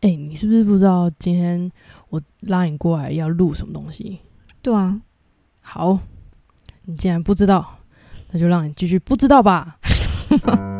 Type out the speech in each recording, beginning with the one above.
哎、你是不是不知道今天我拉你过来要录什么东西？对啊，好，你既然不知道，那就让你继续不知道吧。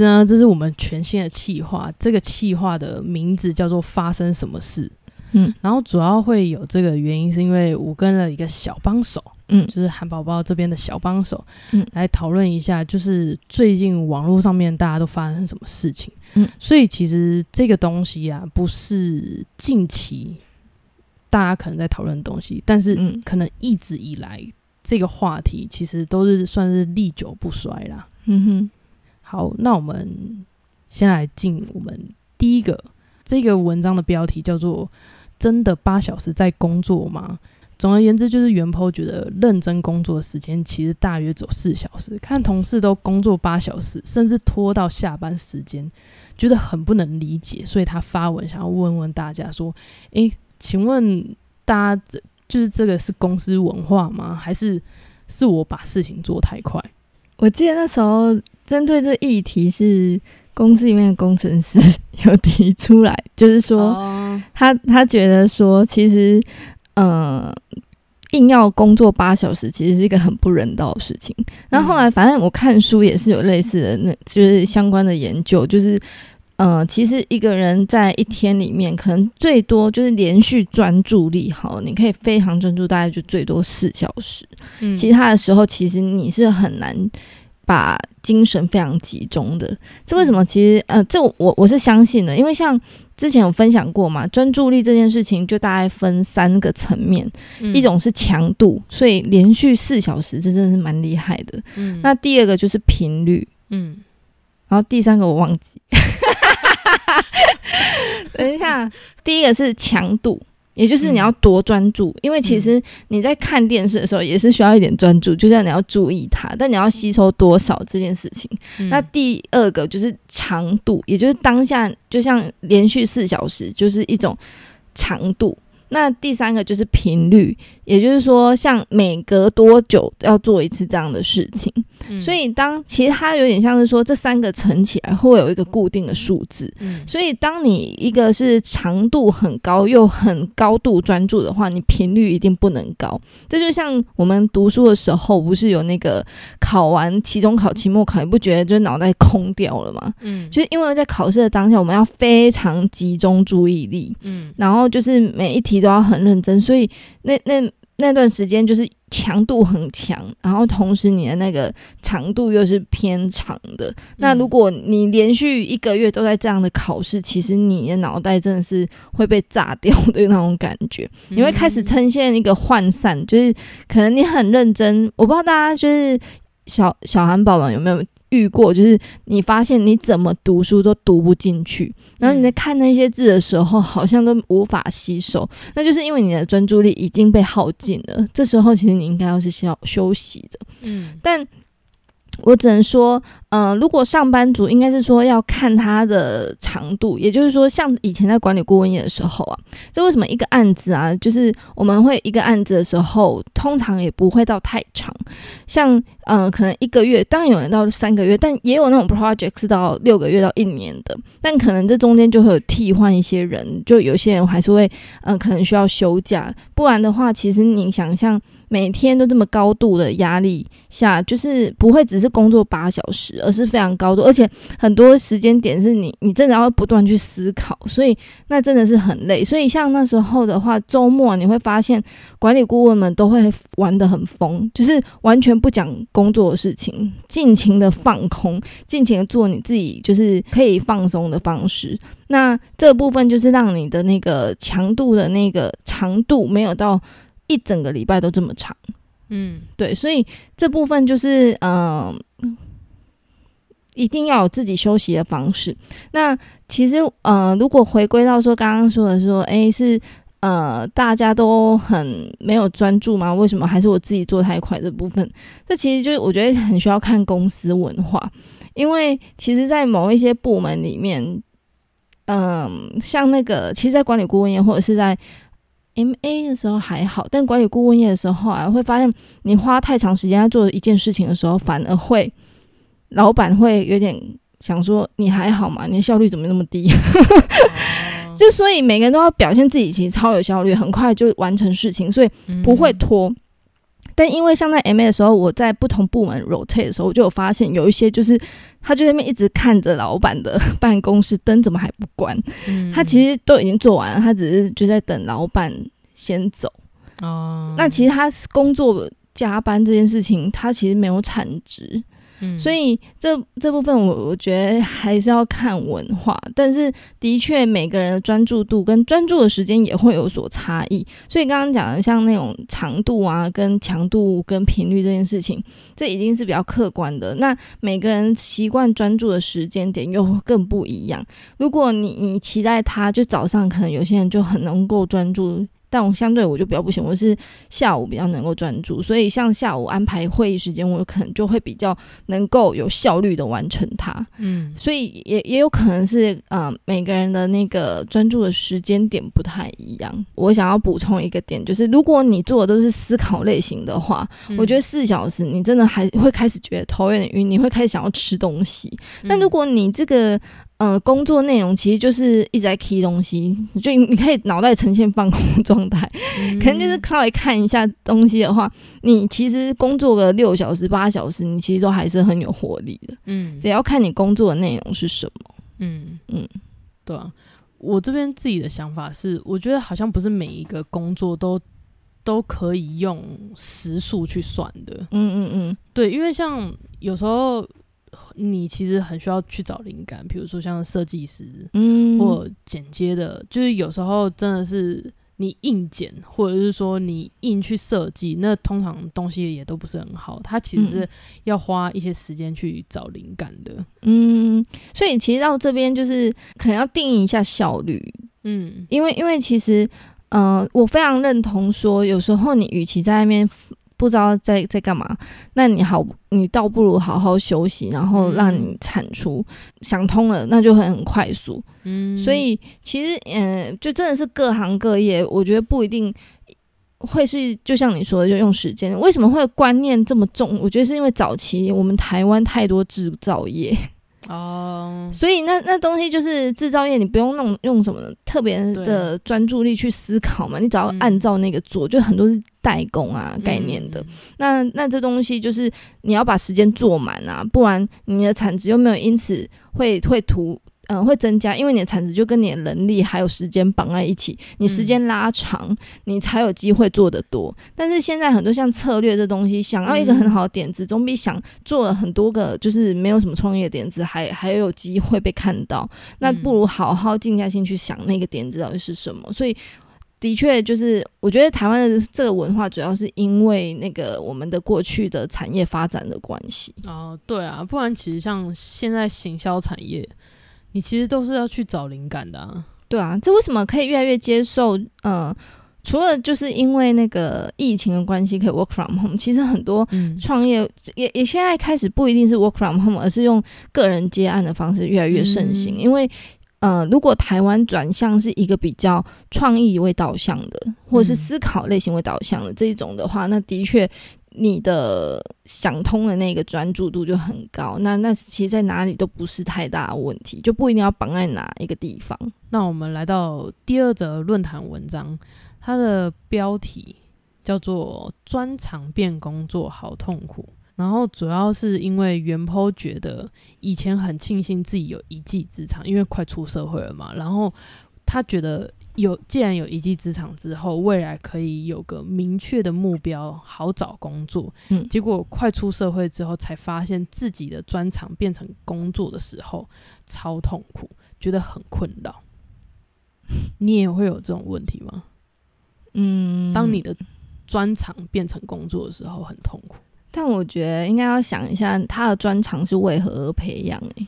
实呢，这是我们全新的企划，这个企划的名字叫做“发生什么事”。嗯然后主要会有这个原因，是因为我跟了一个小帮手，嗯就是韩宝宝这边的小帮手，嗯来讨论一下，就是最近网络上面大家都发生什么事情。嗯所以其实这个东西啊，不是近期大家可能在讨论的东西，但是嗯可能一直以来这个话题其实都是算是历久不衰啦。嗯哼，好，那我们先来进我们第一个这个文章的标题叫做“真的八小时在工作吗？”总而言之，就是袁坡觉得认真工作的时间其实大约走四小时，看同事都工作八小时，甚至拖到下班时间，觉得很不能理解，所以他发文想要问问大家说：“诶，请问大家这就是这个是公司文化吗？还是是我把事情做太快？”我记得那时候针对这议题是公司里面的工程师 有提出来，就是说、哦他他觉得说其实呃。硬要工作八小时，其实是一个很不人道的事情。然后后来，反正我看书也是有类似的，那就是相关的研究，就是呃，其实一个人在一天里面，可能最多就是连续专注力好，你可以非常专注，大概就最多四小时。嗯其他的时候，其实你是很难把精神非常集中的。这为什么？其实呃，这我我是相信的，因为像之前有分享过嘛，专注力这件事情就大概分三个层面，嗯一种是强度，所以连续四小时，这真的是蛮厉害的。嗯那第二个就是频率，嗯然后第三个我忘记。等一下，第一个是强度，也就是你要多专注，因为其实你在看电视的时候也是需要一点专注，就像你要注意它，但你要吸收多少这件事情。嗯那第二个就是长度，也就是当下就像连续四小时，就是一种长度。那第三个就是频率，也就是说，像每隔多久要做一次这样的事情。嗯所以当其实它有点像是说，这三个乘起来会有一个固定的数字。嗯所以当你一个是长度很高又很高度专注的话，你频率一定不能高。这就像我们读书的时候，不是有那个考完期中考、期末考，你不觉得就是脑袋空掉了吗？嗯就是因为在考试的当下，我们要非常集中注意力，嗯然后就是每一题都要很认真，所以那那那段时间就是强度很强，然后同时你的那个长度又是偏长的。那如果你连续一个月都在这样的考试，其实你的脑袋真的是会被炸掉的那种感觉，你会开始呈现一个涣散，就是可能你很认真，我不知道大家就是小小韩宝宝有没有遇过，就是你发现你怎么读书都读不进去，然后你在看那些字的时候，好像都无法吸收，那就是因为你的专注力已经被耗尽了。这时候其实你应该要是需要休息的，嗯。但我只能说，呃，如果上班族应该是说要看它的长度，也就是说，像以前在管理顾问业的时候啊，这为什么一个案子啊，就是我们会一个案子的时候，通常也不会到太长，像呃，可能一个月，当然有人到三个月，但也有那种 project 是到六个月到一年的，但可能这中间就会有替换一些人，就有些人还是会，呃，可能需要休假，不然的话，其实你想象。每天都这么高度的压力下，就是不会只是工作八小时，而是非常高度，而且很多时间点是你你真的要不断去思考，所以那真的是很累。所以像那时候的话，周末你会发现管理顾问们都会玩得很疯，就是完全不讲工作的事情，尽情的放空，尽情的做你自己就是可以放松的方式。那这部分就是让你的那个强度的那个长度没有到。一整个礼拜都这么长，嗯对，所以这部分就是嗯、呃一定要有自己休息的方式。那其实呃，如果回归到说刚刚说的说，诶，是呃，大家都很没有专注吗？为什么还是我自己做太快这部分？这其实就是我觉得很需要看公司文化，因为其实，在某一些部门里面，嗯，像那个，其实，在管理顾问业或者是在 M A 的时候还好，但管理顾问业的时候啊，会发现你花太长时间在做一件事情的时候，反而会老板会有点想说你还好吗？你的效率怎么那么低？就所以每个人都要表现自己，其实超有效率，很快就完成事情，所以不会拖。但因为像在 M A 的时候，我在不同部门 rotate 的时候，我就有发现有一些就是他就在那边一直看着老板的 办公室灯怎么还不关，他其实都已经做完了，他只是就在等老板先走。哦，那其实他工作加班这件事情，他其实没有产值。所以这这部分我我觉得还是要看文化，但是的确每个人的专注度跟专注的时间也会有所差异。所以刚刚讲的像那种长度啊、跟强度、跟频率这件事情，这已经是比较客观的。那每个人习惯专注的时间点又更不一样。如果你你期待他就早上，可能有些人就很能够专注。但我相对我就比较不行，我是下午比较能够专注，所以像下午安排会议时间，我可能就会比较能够有效率的完成它。嗯，所以也也有可能是呃每个人的那个专注的时间点不太一样。我想要补充一个点，就是如果你做的都是思考类型的话，我觉得四小时你真的还会开始觉得头有点晕，你会开始想要吃东西。但如果你这个呃，工作内容其实就是一直在 key 东西，就你可以脑袋呈现放空状态，可能就是稍微看一下东西的话，你其实工作个六小时、八小时，你其实都还是很有活力的。嗯，只要看你工作的内容是什么。嗯嗯，对啊，我这边自己的想法是，我觉得好像不是每一个工作都都可以用时数去算的。嗯嗯嗯，对，因为像有时候。你其实很需要去找灵感，比如说像设计师，嗯，或剪接的，就是有时候真的是你硬剪，或者是说你硬去设计，那通常东西也都不是很好。它其实是要花一些时间去找灵感的，嗯，所以其实到这边就是可能要定义一下效率，嗯，因为因为其实，呃，我非常认同说，有时候你与其在外面。不知道在在干嘛，那你好，你倒不如好好休息，然后让你产出想通了，那就会很快速。嗯，所以其实，嗯，就真的是各行各业，我觉得不一定会是就像你说的，就用时间。为什么会观念这么重？我觉得是因为早期我们台湾太多制造业。哦，所以那那东西就是制造业，你不用弄用什么特别的专注力去思考嘛，你只要按照那个做，就很多是代工啊概念的。那那这东西就是你要把时间做满啊，不然你的产值又没有因此会会图。嗯，会增加，因为你的产值就跟你的能力还有时间绑在一起，你时间拉长，你才有机会做得多。但是现在很多像策略这东西，想要一个很好的点子，总比想做了很多个就是没有什么创业点子还还有机会被看到。那不如好好静下心去想那个点子到底是什么。所以的确就是，我觉得台湾的这个文化主要是因为那个我们的过去的产业发展的关系。哦，对啊，不然其实像现在行销产业。你其实都是要去找灵感的，啊。对啊，这为什么可以越来越接受？呃，除了就是因为那个疫情的关系可以 work from home，其实很多创业也也现在开始不一定是 work from home，而是用个人接案的方式越来越盛行。因为呃，如果台湾转向是一个比较创意为导向的，或者是思考类型为导向的这一种的话，那的确。你的想通的那个专注度就很高，那那其实在哪里都不是太大问题，就不一定要绑在哪一个地方。那我们来到第二则论坛文章，它的标题叫做“专长变工作好痛苦”，然后主要是因为袁坡觉得以前很庆幸自己有一技之长，因为快出社会了嘛，然后他觉得。有，既然有一技之长之后，未来可以有个明确的目标，好找工作。嗯，结果快出社会之后，才发现自己的专长变成工作的时候，超痛苦，觉得很困扰。你也会有这种问题吗？嗯，当你的专长变成工作的时候，很痛苦。但我觉得应该要想一下，他的专长是为何而培养？诶。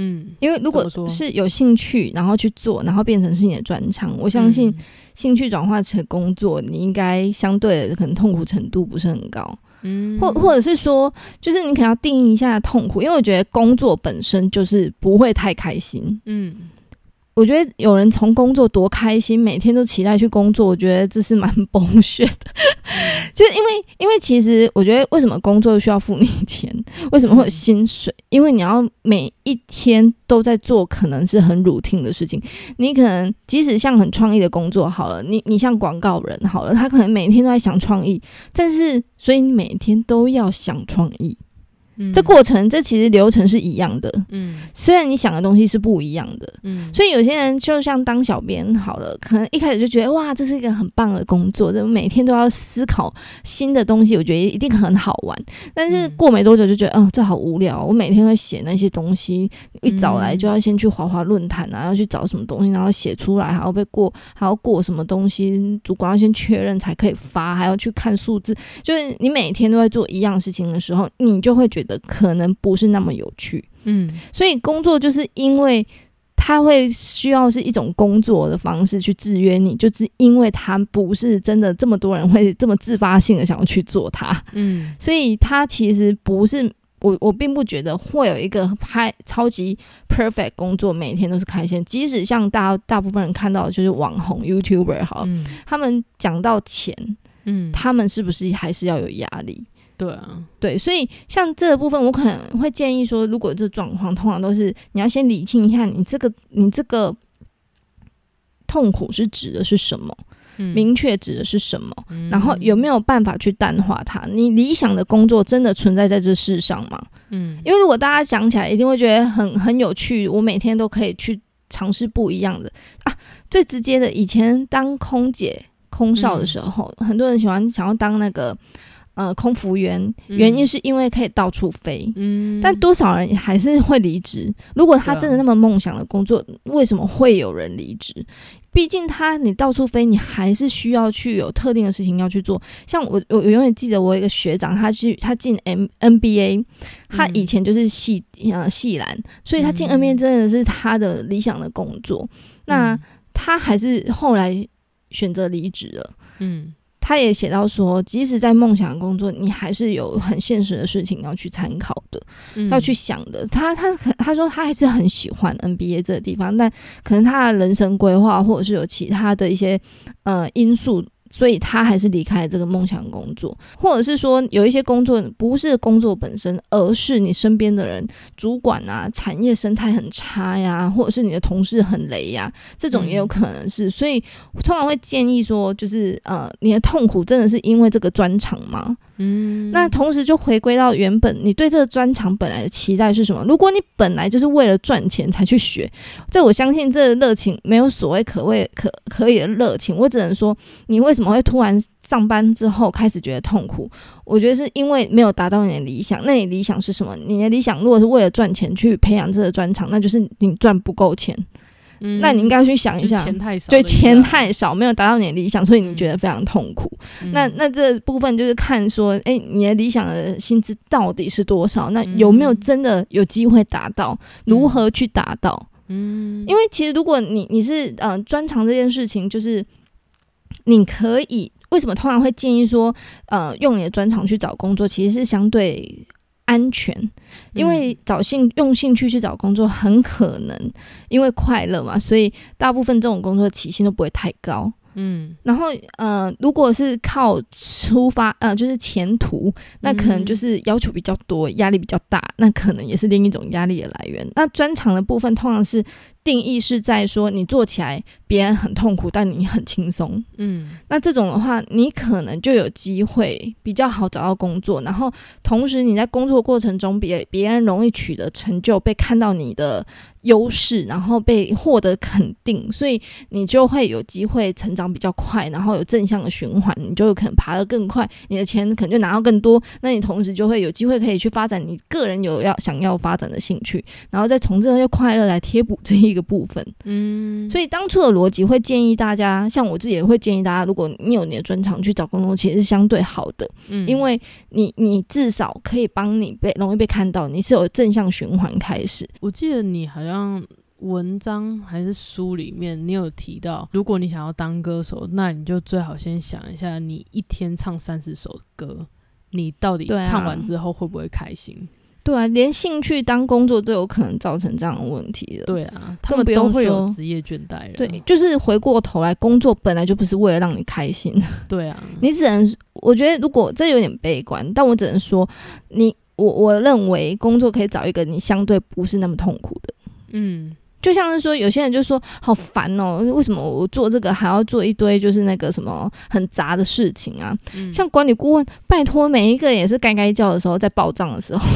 嗯因为如果是有兴趣，然后去做，然后变成是你的专长，我相信兴趣转化成工作，你应该相对的可能痛苦程度不是很高，嗯。或或者是说，就是你可能要定义一下痛苦，因为我觉得工作本身就是不会太开心。嗯我觉得有人从工作多开心，每天都期待去工作，我觉得这是蛮 崩血的。就是因为，因为其实我觉得为什么工作需要付你钱，为什么会有薪水？因为你要每一天都在做，可能是很 routine 的事情。你可能即使像很创意的工作好了，你你像广告人好了，他可能每天都在想创意，但是所以你每天都要想创意。嗯这过程，这其实流程是一样的，嗯虽然你想的东西是不一样的。嗯所以有些人就像当小编好了，可能一开始就觉得哇，这是一个很棒的工作，这每天都要思考新的东西，我觉得一定很好玩。但是嗯过没多久就觉得，嗯、这好无聊。我每天会写那些东西，一早来就要先去滑滑论坛啊，要去找什么东西，然后写出来，还要被过，还要过什么东西，主管要先确认才可以发，还要去看数字。就是你每天都在做一样事情的时候，你就会觉得可能不是那么有趣。嗯所以工作就是因为它会需要是一种工作的方式去制约你，就是因为它不是真的这么多人会这么自发性的想要去做它，嗯所以它其实不是。我我并不觉得会有一个拍超级 perfect 工作，每天都是开心。即使像大大部分人看到的就是网红 YouTuber 好，嗯他们讲到钱，嗯，他们是不是还是要有压力？对啊，对，所以像这个部分，我可能会建议说，如果这状况，通常都是你要先理清一下，你这个你这个痛苦是指的是什么，嗯明确指的是什么，嗯然后有没有办法去淡化它？你理想的工作真的存在在这世上吗？嗯因为如果大家想起来，一定会觉得很很有趣，我每天都可以去尝试不一样的啊。最直接的，以前当空姐、空少的时候，很多人喜欢想要当那个呃空服员，原因是因为可以到处飞。嗯，但多少人还是会离职？如果他真的那么梦想的工作，为什么会有人离职？毕竟他你到处飞，你还是需要去有特定的事情要去做。像我，我我永远记得我有一个学长，他去他进 M NBA，他以前就是系呃系篮，所以他进嗯 NBA 真的是他的理想的工作。那他还是后来选择离职了。嗯他也写到说，即使在梦想工作，你还是有很现实的事情要去参考的。嗯要去想的。他他可他说他还是很喜欢 NBA 这个地方，但可能他的人生规划或者是有其他的一些呃因素。所以他还是离开了这个梦想工作，或者是说有一些工作不是工作本身，而是你身边的人、主管啊、产业生态很差呀，或者是你的同事很雷呀，这种也有可能是。所以我通常会建议说，就是呃，你的痛苦真的是因为这个专长吗？嗯那同时就回归到原本你对这个专长本来的期待是什么？如果你本来就是为了赚钱才去学，这我相信这热情没有所谓可谓可可以的热情。我只能说，你为什么会突然上班之后开始觉得痛苦？我觉得是因为没有达到你的理想。那你理想是什么？你的理想如果是为了赚钱去培养这个专长，那就是你赚不够钱。那你应该去想一嗯就是下，钱太少对，钱太少，没有达到你的理想，所以你觉得非常痛苦。嗯那那这部分就是看说，哎、你的理想的薪资到底是多少？那有没有真的有机会达到？如何去达到？嗯，因为其实如果你你是呃专长这件事情，就是你可以为什么通常会建议说，呃，用你的专长去找工作，其实是相对。安全，因为找兴用兴趣去找工作，很可能因为快乐嘛，所以大部分这种工作的起薪都不会太高。嗯然后呃，如果是靠出发呃，就是前途，那可能就是要求比较多，压力比较大，那可能也是另一种压力的来源。那专长的部分通常是定义是在说你做起来别人很痛苦，但你很轻松。嗯那这种的话，你可能就有机会比较好找到工作，然后同时你在工作过程中别别人容易取得成就，被看到你的优势，然后被获得肯定，所以你就会有机会成长比较快，然后有正向的循环，你就有可能爬得更快，你的钱可能就拿到更多，那你同时就会有机会可以去发展你个人有要想要发展的兴趣，然后再从这些快乐来贴补这一个个部分。嗯，所以当初的逻辑会建议大家，像我自己也会建议大家，如果你有你的专长去找工作，其实是相对好的，嗯因为你你至少可以帮你被容易被看到，你是有正向循环开始。我记得你好像文章还是书里面，你有提到，如果你想要当歌手，那你就最好先想一下，你一天唱三十首歌，你到底唱完之后会不会开心？对啊，连兴趣当工作都有可能造成这样的问题的。对啊，他们都会有职业倦怠了。对，就是回过头来，工作本来就不是为了让你开心，对啊，你只能，我觉得如果这有点悲观，但我只能说，你我我认为工作可以找一个你相对不是那么痛苦的。嗯，就像是说，有些人就说好烦哦，为什么我做这个还要做一堆就是那个什么很杂的事情啊？嗯像管理顾问，拜托每一个也是该该叫的时候，在报账的时候，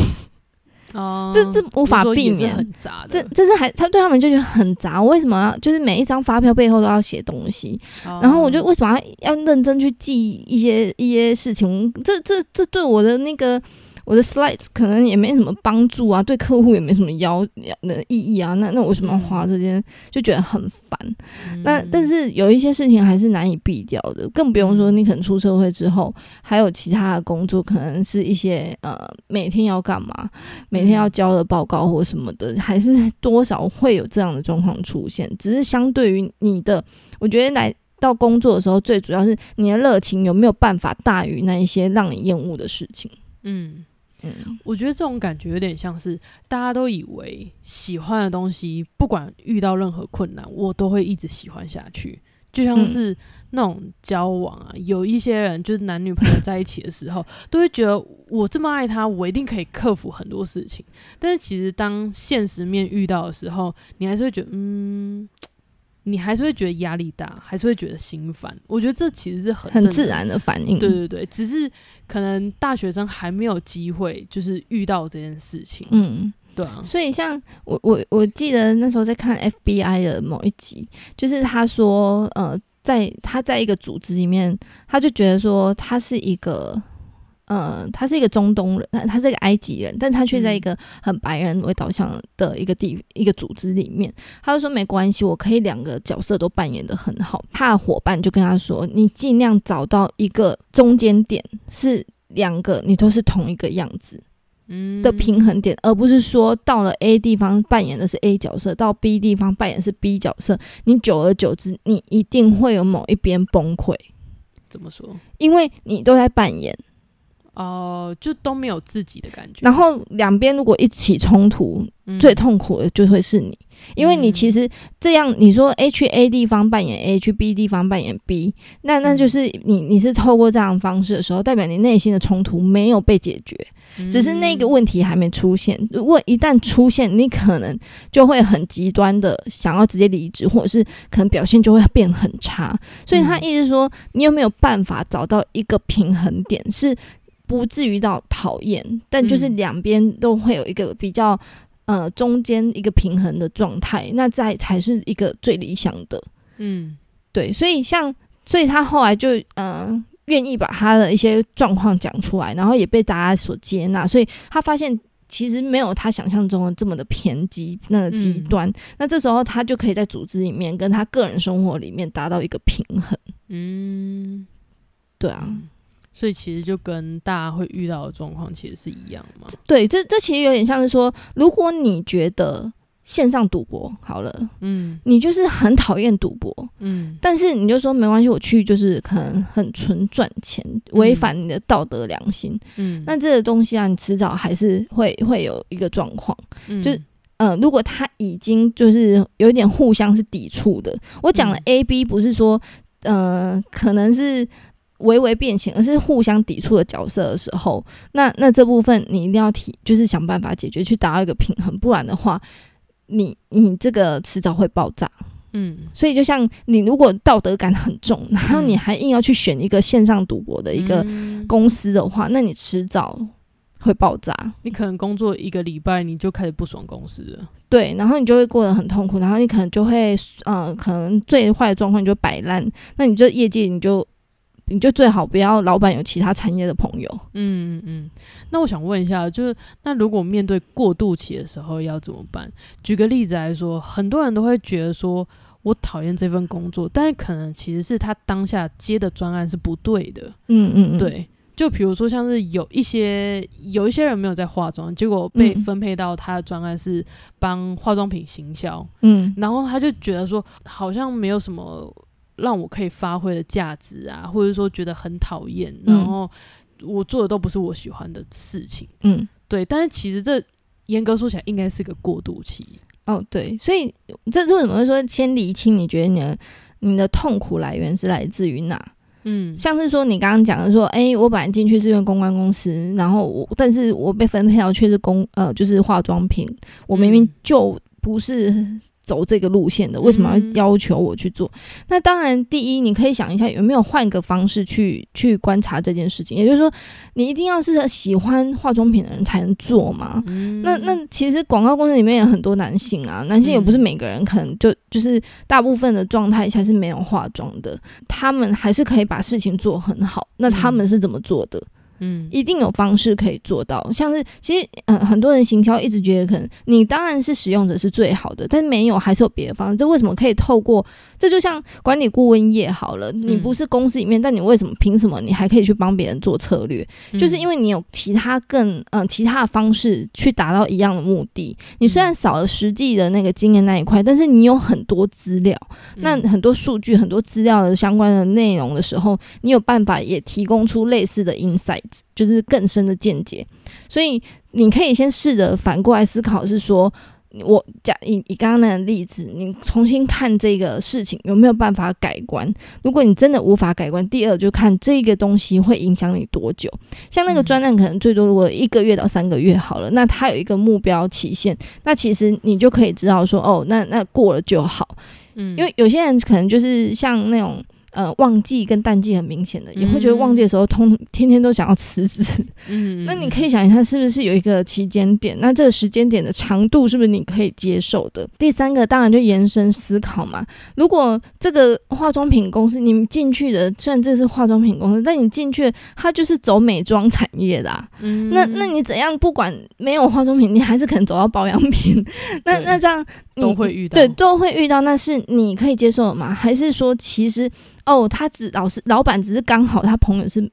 哦，这这无法避免很杂的。这这是还他对他们就觉得很杂，为什么要就是每一张发票背后都要写东西？哦然后我就为什么要要认真去记一些一些事情？这这这对我的那个我的 slides 可能也没什么帮助啊，对客户也没什么要的意义啊。那那我为什么要花这些？就觉得很烦。那嗯但是有一些事情还是难以避掉的，更不用说你可能出社会之后，还有其他的工作，可能是一些呃每天要干嘛，每天要交的报告或什么的，还是多少会有这样的状况出现。只是相对于你的，我觉得来到工作的时候，最主要是你的热情有没有办法大于那一些让你厌恶的事情。嗯，嗯，我觉得这种感觉有点像是大家都以为喜欢的东西，不管遇到任何困难，我都会一直喜欢下去。就像嗯是那种交往啊，有一些人就是男女朋友在一起的时候，都会觉得我这么爱他，我一定可以克服很多事情。但是其实当现实面遇到的时候，你还是会觉得，嗯，你还是会觉得压力大，还是会觉得心烦。我觉得这其实是很很自然的反应。对对对，只是可能大学生还没有机会，就是遇到这件事情。嗯。对啊，所以像我我我记得那时候在看 FBI 的某一集，就是他说，呃，在他在一个组织里面，他就觉得说他是一个。呃，他是一个中东人，他他是一个埃及人，但他却在一个很白人为导向的一个地一个组织里面。他就说没关系，我可以两个角色都扮演的很好。他的伙伴就跟他说，你尽量找到一个中间点，是两个你都是同一个样子。嗯的平衡点，而不是说到了 A 地方扮演的是 A 角色，到 B 地方扮演是 B 角色，你久而久之，你一定会有某一边崩溃，怎么说？因为你都在扮演，哦、就都没有自己的感觉。然后两边如果一起冲突，嗯最痛苦的就会是你，因为你其实这样，你说 A 去 A 地方扮演 A，去 B 地方扮演 B，那那就是你你是透过这样的方式的时候，代表你内心的冲突没有被解决。只是那个嗯问题还没出现。如果一旦出现，你可能就会很极端的想要直接离职，或者是可能表现就会变很差。所以他嗯意思说，你有没有办法找到一个平衡点，是不至于到讨厌，但就是嗯两边都会有一个比较呃中间一个平衡的状态，那在才是一个最理想的。嗯对，所以像，所以他后来就呃愿意把他的一些状况讲出来，然后也被大家所接纳，所以他发现其实没有他想象中的这么的偏激，那个极嗯端。那这时候他就可以在组织里面跟他个人生活里面达到一个平衡。嗯，对啊，嗯所以其实就跟大家会遇到的状况其实是一样嘛。对，这这其实有点像是说，如果你觉得线上赌博好了，嗯你就是很讨厌赌博，嗯但是你就说没关系，我去就是可能很纯赚钱，违反你的道德良心。嗯，那这个东西啊，你迟早还是会会有一个状况。嗯就呃，如果他已经就是有点互相是抵触的，我讲的嗯 A、B 不是说呃可能是微微变形，而是互相抵触的角色的时候，那那这部分你一定要提，就是想办法解决，去达到一个平衡，不然的话，你你这个迟早会爆炸。嗯所以就像你如果道德感很重，然后你嗯还硬要去选一个线上赌博的一个嗯公司的话，那你迟早会爆炸。你可能工作一个礼拜，你就开始不爽公司了。对，然后你就会过得很痛苦，然后你可能就会，呃，可能最坏的状况你就摆烂，那你就业绩你就你就最好不要老板有其他产业的朋友。嗯嗯嗯。那我想问一下，就是那如果面对过渡期的时候要怎么办？举个例子来说，很多人都会觉得说我讨厌这份工作，但是可能其实是他当下接的专案是不对的。嗯嗯嗯，对。就比如说，像是有一些有一些人没有在化妆，结果被分配到他的专案是帮化妆品行销，嗯，然后他就觉得说好像没有什么让我可以发挥的价值啊，或者说觉得很讨厌，然后我做的都不是我喜欢的事情，嗯，对。但是其实这严格说起来，应该是个过渡期。哦，对，所以这为什么会说先厘清？你觉得你的你的痛苦来源是来自于哪？嗯，像是说你刚刚讲的说，哎，我本来进去是因为公关公司，然后我，但是我被分配到却是公，呃，就是化妆品，我明明就不是。走这个路线的，为什么要要求我去做？那当然，第一，你可以想一下有没有换个方式去去观察这件事情。也就是说，你一定要是喜欢化妆品的人才能做吗？那那其实广告公司里面有很多男性啊，男性也不是每个人可能就就是大部分的状态下是没有化妆的，他们还是可以把事情做很好。那他们是怎么做的？嗯，一定有方式可以做到。像是其实，嗯，很多人行销一直觉得可能你当然是使用者是最好的，但没有还是有别的方式。这为什么可以透过？这就像管理顾问业好了，你不是公司里面，但你为什么凭什么你还可以去帮别人做策略？就是因为你有其他更嗯其他的方式去达到一样的目的。你虽然少了实际的那个经验那一块，但是你有很多资料，那很多数据、很多资料的相关的内容的时候，你有办法也提供出类似的 insight。就是更深的见解，所以你可以先试着反过来思考，是说，我讲以以刚刚那个例子，你重新看这个事情有没有办法改观？如果你真的无法改观，第二就看这个东西会影响你多久。像那个专案可能最多如果一个月到三个月好了，那它有一个目标期限，那其实你就可以知道说，哦，那那过了就好。嗯，因为有些人可能就是像那种。呃，旺季跟淡季很明显的，也会觉得旺季的时候通天天都想要辞职。嗯，那你可以想一下，是不是有一个期间点？那这个时间点的长度是不是你可以接受的？第三个当然就延伸思考嘛。如果这个化妆品公司你们进去的，虽然这是化妆品公司，但你进去它就是走美妆产业的。嗯，那那你怎样？不管没有化妆品，你还是可能走到保养品。那那这样都会遇到，对，都会遇到。那是你可以接受的吗？还是说其实？哦，他只老师老板只是刚好他朋友是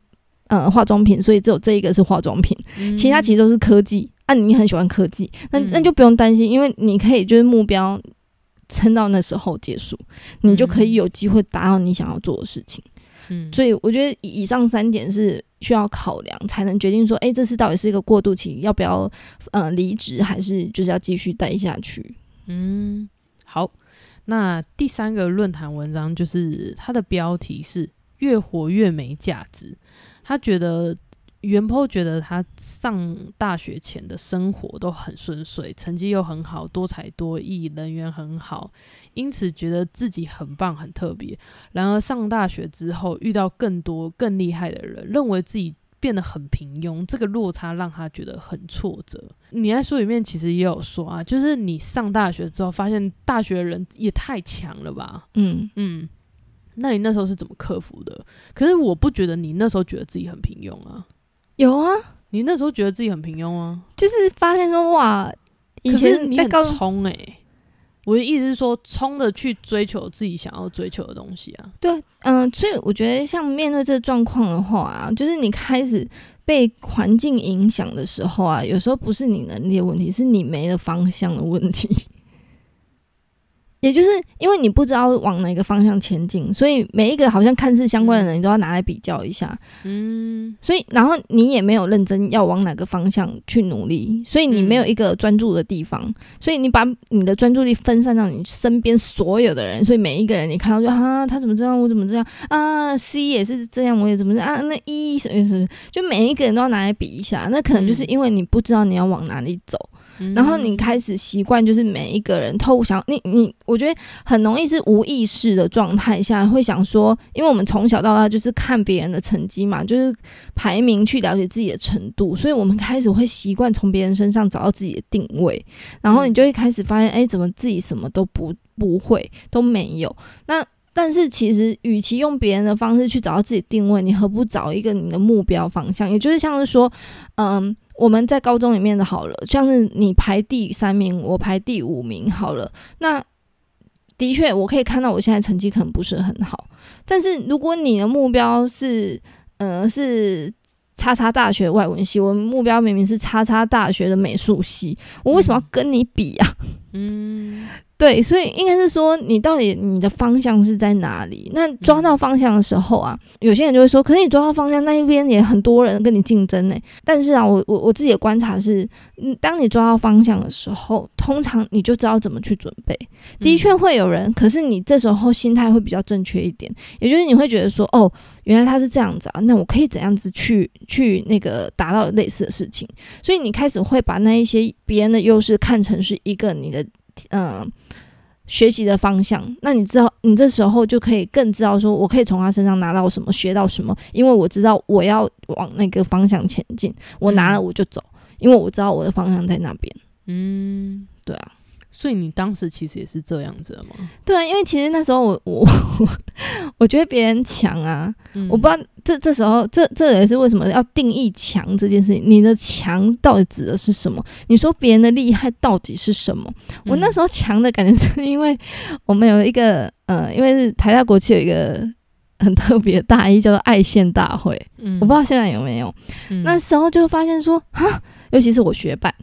呃化妆品，所以只有这一个是化妆品，其他其实都是科技。啊，你很喜欢科技，那那就不用担心，因为你可以就是目标撑到那时候结束，你就可以有机会达到你想要做的事情。嗯，所以我觉得以上三点是需要考量，才能决定说，哎，这次到底是一个过渡期，要不要呃离职，还是就是要继续待下去？嗯，好。那第三个论坛文章就是它的标题是“越活越没价值”。他觉得袁坡觉得他上大学前的生活都很顺遂，成绩又很好，多才多艺，人缘很好，因此觉得自己很棒、很特别。然而上大学之后，遇到更多更厉害的人，认为自己。变得很平庸，这个落差让他觉得很挫折。你在书里面其实也有说啊，就是你上大学之后，发现大学的人也太强了吧？嗯嗯，那你那时候是怎么克服的？可是我不觉得你那时候觉得自己很平庸啊。有啊，你那时候觉得自己很平庸啊？就是发现说哇，以前你很冲哎。我的意思是说，冲着去追求自己想要追求的东西啊。对，嗯，所以我觉得像面对这状况的话啊，就是你开始被环境影响的时候啊，有时候不是你能力的问题，是你没了方向的问题。也就是因为你不知道往哪个方向前进，所以每一个好像看似相关的人，你都要拿来比较一下。嗯，所以然后你也没有认真要往哪个方向去努力，所以你没有一个专注的地方，所以你把你的专注力分散到你身边所有的人，所以每一个人你看到就啊，他怎么这样，我怎么这样啊，C 也是这样，我也怎么啊，那 E 什么什么，就每一个人都要拿来比一下，那可能就是因为你不知道你要往哪里走。然后你开始习惯，就是每一个人偷想你你，我觉得很容易是无意识的状态下会想说，因为我们从小到大就是看别人的成绩嘛，就是排名去了解自己的程度，所以我们开始会习惯从别人身上找到自己的定位，然后你就会开始发现，哎，怎么自己什么都不不会都没有？那。但是其实，与其用别人的方式去找到自己定位，你何不找一个你的目标方向？也就是像是说，嗯，我们在高中里面的好了，像是你排第三名，我排第五名好了，那的确我可以看到我现在成绩可能不是很好，但是如果你的目标是，呃，是。叉叉大学外文系，我目标明明是叉叉大学的美术系，我为什么要跟你比呀？嗯。对，所以应该是说，你到底你的方向是在哪里？那抓到方向的时候啊，有些人就会说，可是你抓到方向那一边也很多人跟你竞争呢。但是啊，我我我自己的观察是，嗯，当你抓到方向的时候，通常你就知道怎么去准备。的确会有人，可是你这时候心态会比较正确一点，也就是你会觉得说，哦，原来他是这样子啊，那我可以怎样子去去那个达到类似的事情。所以你开始会把那一些别人的优势看成是一个你的。嗯，学习的方向，那你知道，你这时候就可以更知道说，我可以从他身上拿到什么，学到什么，因为我知道我要往那个方向前进，我拿了我就走，因为我知道我的方向在那边。嗯，对啊。所以你当时其实也是这样子的吗？对啊，因为其实那时候我 我我觉得别人强啊，我不知道这这时候这这也是为什么要定义强这件事情。你的强到底指的是什么？你说别人的厉害到底是什么？我那时候强的感觉是因为我们有一个呃，因为是台大国际有一个很特别大一叫做爱线大会，嗯，我不知道现在有没有。那时候就发现说啊。尤其是我学伴，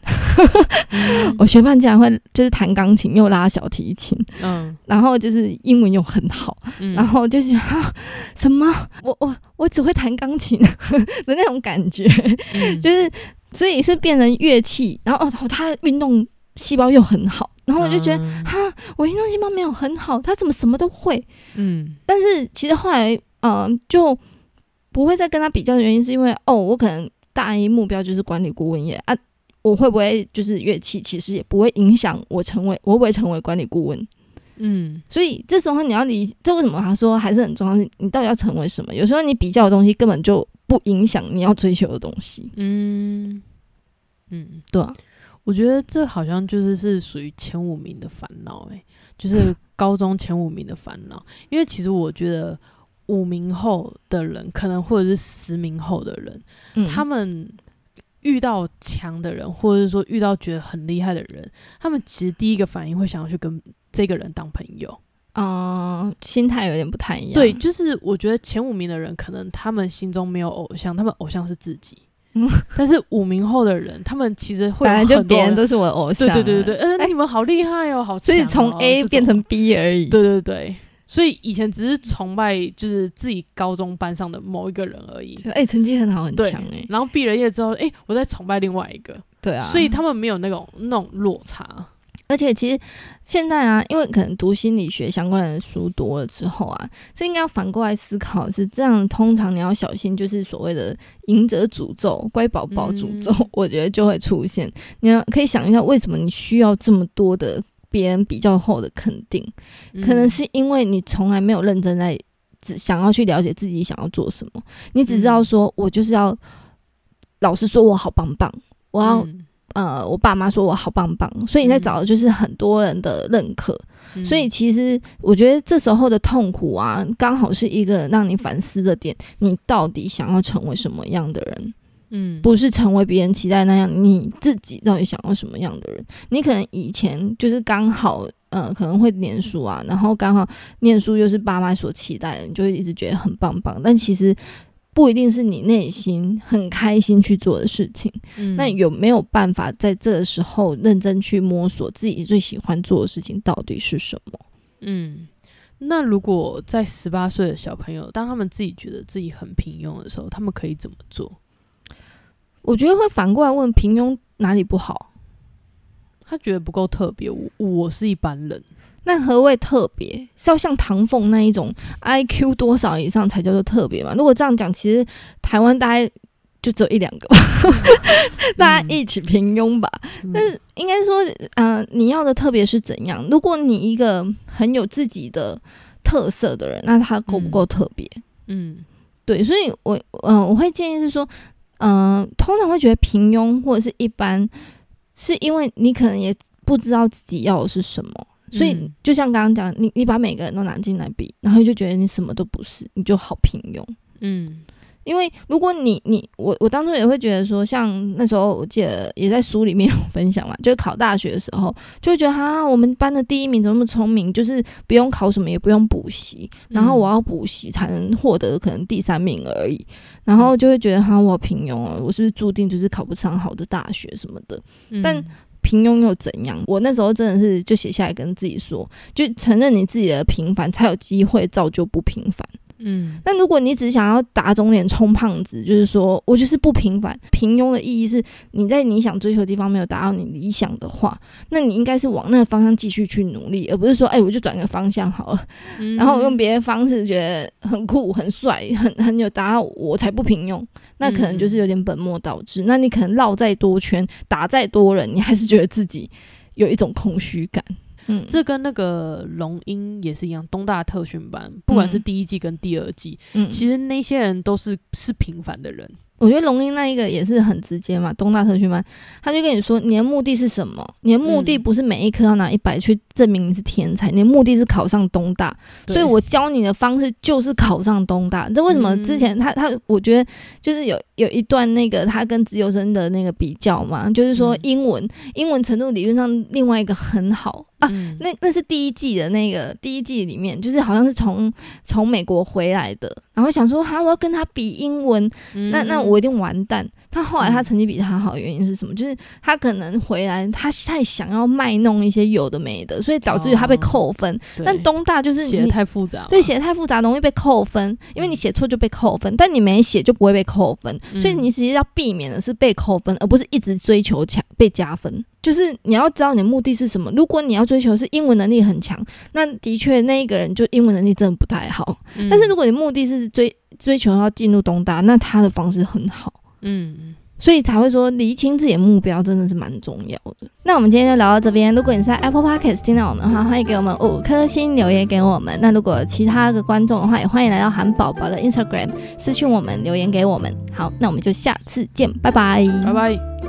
我学伴竟然会就是弹钢琴又拉小提琴，嗯，然后就是英文又很好，然后就是啊什么？我我我只会弹钢琴 的那种感觉，就是所以是变成乐器，然后哦他运动细胞又很好，然后我就觉得哈我运动细胞没有很好，他怎么什么都会，嗯，但是其实后来嗯就不会再跟他比较的原因是因为哦我可能。大一目标就是管理顾问业啊，我会不会就是乐器？其实也不会影响我成为，我会不会成为管理顾问？嗯，所以这时候你要理，这为什么他说还是很重要？你到底要成为什么？有时候你比较的东西根本就不影响你要追求的东西。嗯嗯，对啊，我觉得这好像就是是属于前五名的烦恼，诶，就是高中前五名的烦恼。因为其实我觉得。五名后的人，可能或者是十名后的人，他们遇到强的人，或者是说遇到觉得很厉害的人，他们其实第一个反应会想要去跟这个人当朋友。嗯，心态有点不太一样。对，就是我觉得前五名的人，可能他们心中没有偶像，他们偶像是自己。嗯但是五名后的人，他们其实会本来就别人都是我的偶像。对对对对对，嗯，你们好厉害哦，好，所以从 A 变成 B 而已。对对对。所以以前只是崇拜，就是自己高中班上的某一个人而已。哎，成绩很好很强哎。然后毕了业之后，哎，我在崇拜另外一个。对啊。所以他们没有那种那种落差。而且其实现在啊，因为可能读心理学相关的书多了之后啊，这应该要反过来思考是这样。通常你要小心，就是所谓的“赢者诅咒”、“乖宝宝诅咒”，我觉得就会出现。你要可以想一下，为什么你需要这么多的？别人比较后的肯定，可能是因为你从来没有认真在只想要去了解自己想要做什么，你只知道说我就是要老师说我好棒棒，我要呃我爸妈说我好棒棒，所以你在找的就是很多人的认可，所以其实我觉得这时候的痛苦啊，刚好是一个让你反思的点，你到底想要成为什么样的人？嗯，不是成为别人期待那样，你自己到底想要什么样的人？你可能以前就是刚好，呃，可能会念书啊，然后刚好念书又是爸妈所期待的，你就会一直觉得很棒棒。但其实不一定是你内心很开心去做的事情。那有没有办法在这个时候认真去摸索自己最喜欢做的事情到底是什么？嗯，那如果在十八岁的小朋友，当他们自己觉得自己很平庸的时候，他们可以怎么做？我觉得会反过来问平庸哪里不好？他觉得不够特别。我我是一般人，那何谓特别？是要像唐凤那一种 I Q 多少以上才叫做特别嘛？如果这样讲，其实台湾大概就只有一两个吧，大家一起平庸吧。但是应该说，嗯，你要的特别是怎样？如果你一个很有自己的特色的人，那他够不够特别？嗯，对。所以我嗯，我会建议是说。嗯，通常会觉得平庸或者是一般，是因为你可能也不知道自己要的是什么，所以嗯就像刚刚讲，你你把每个人都拿进来比，然后就觉得你什么都不是，你就好平庸。嗯因为如果你你我我当初也会觉得说，像那时候我记得也在书里面 有分享嘛，就是考大学的时候，就会觉得哈，我们班的第一名怎么那么聪明，就是不用考什么，也不用补习，然后我要补习才能获得可能第三名而已，然后就会觉得哈，我平庸哦，我是不是注定就是考不上好的大学什么的？嗯但平庸又怎样？我那时候真的是就写下来跟自己说，就承认你自己的平凡，才有机会造就不平凡。嗯那如果你只想要打肿脸充胖子，就是说我就是不平凡。平庸的意义是你在你想追求的地方没有达到你理想的话，那你应该是往那个方向继续去努力，而不是说，哎、我就转个方向好了，嗯然后用别的方式觉得很酷、很帅、很很有达到，我才不平庸。那可能就是有点本末倒置。那你可能绕再多圈，打再多人，你还是觉得自己有一种空虚感。嗯，这跟那个龙樱也是一样，东大特训班，不管是嗯第一季跟第二季，嗯其实那些人都是是平凡的人。我觉得龙樱那一个也是很直接嘛，东大特训班，他就跟你说，你的目的是什么？你的目的嗯不是每一科要拿一百去证明你是天才，你的目的是考上东大。所以我教你的方式就是考上东大。这为什么嗯之前他他，我觉得就是有有一段那个他跟自由生的那个比较嘛，就是说嗯英文、英文程度理论上另外一个很好啊，嗯那那是第一季的那个第一季里面，就是好像是从从美国回来的，然后想说哈，我要跟他比英文，那那我一定完蛋。他后来他嗯成绩比他好，原因是什么？就是他可能回来，他太想要卖弄一些有的没的，所以导致于他被哦扣分。对但东大就是写的太复杂了，对写的太复杂，容易被扣分，因为你写错就被扣分，但你没写就不会被扣分，嗯所以你其实要避免的是被扣分，而不是一直追求强被加分。就是你要知道你的目的是什么。如果你要追求是英文能力很强，那的确那一个人就英文能力真的不太好。嗯但是如果你目的是追追求要进入东大，那他的方式很好。嗯所以才会说厘清自己的目标真的是蛮重要的。那我们今天就聊到这边。如果你是在 Apple Podcast 听到我们的话，欢迎给我们五颗星留言给我们。那如果其他的观众的话，也欢迎来到韩宝宝的 Instagram 私讯我们留言给我们。好，那我们就下次见，拜拜，拜拜。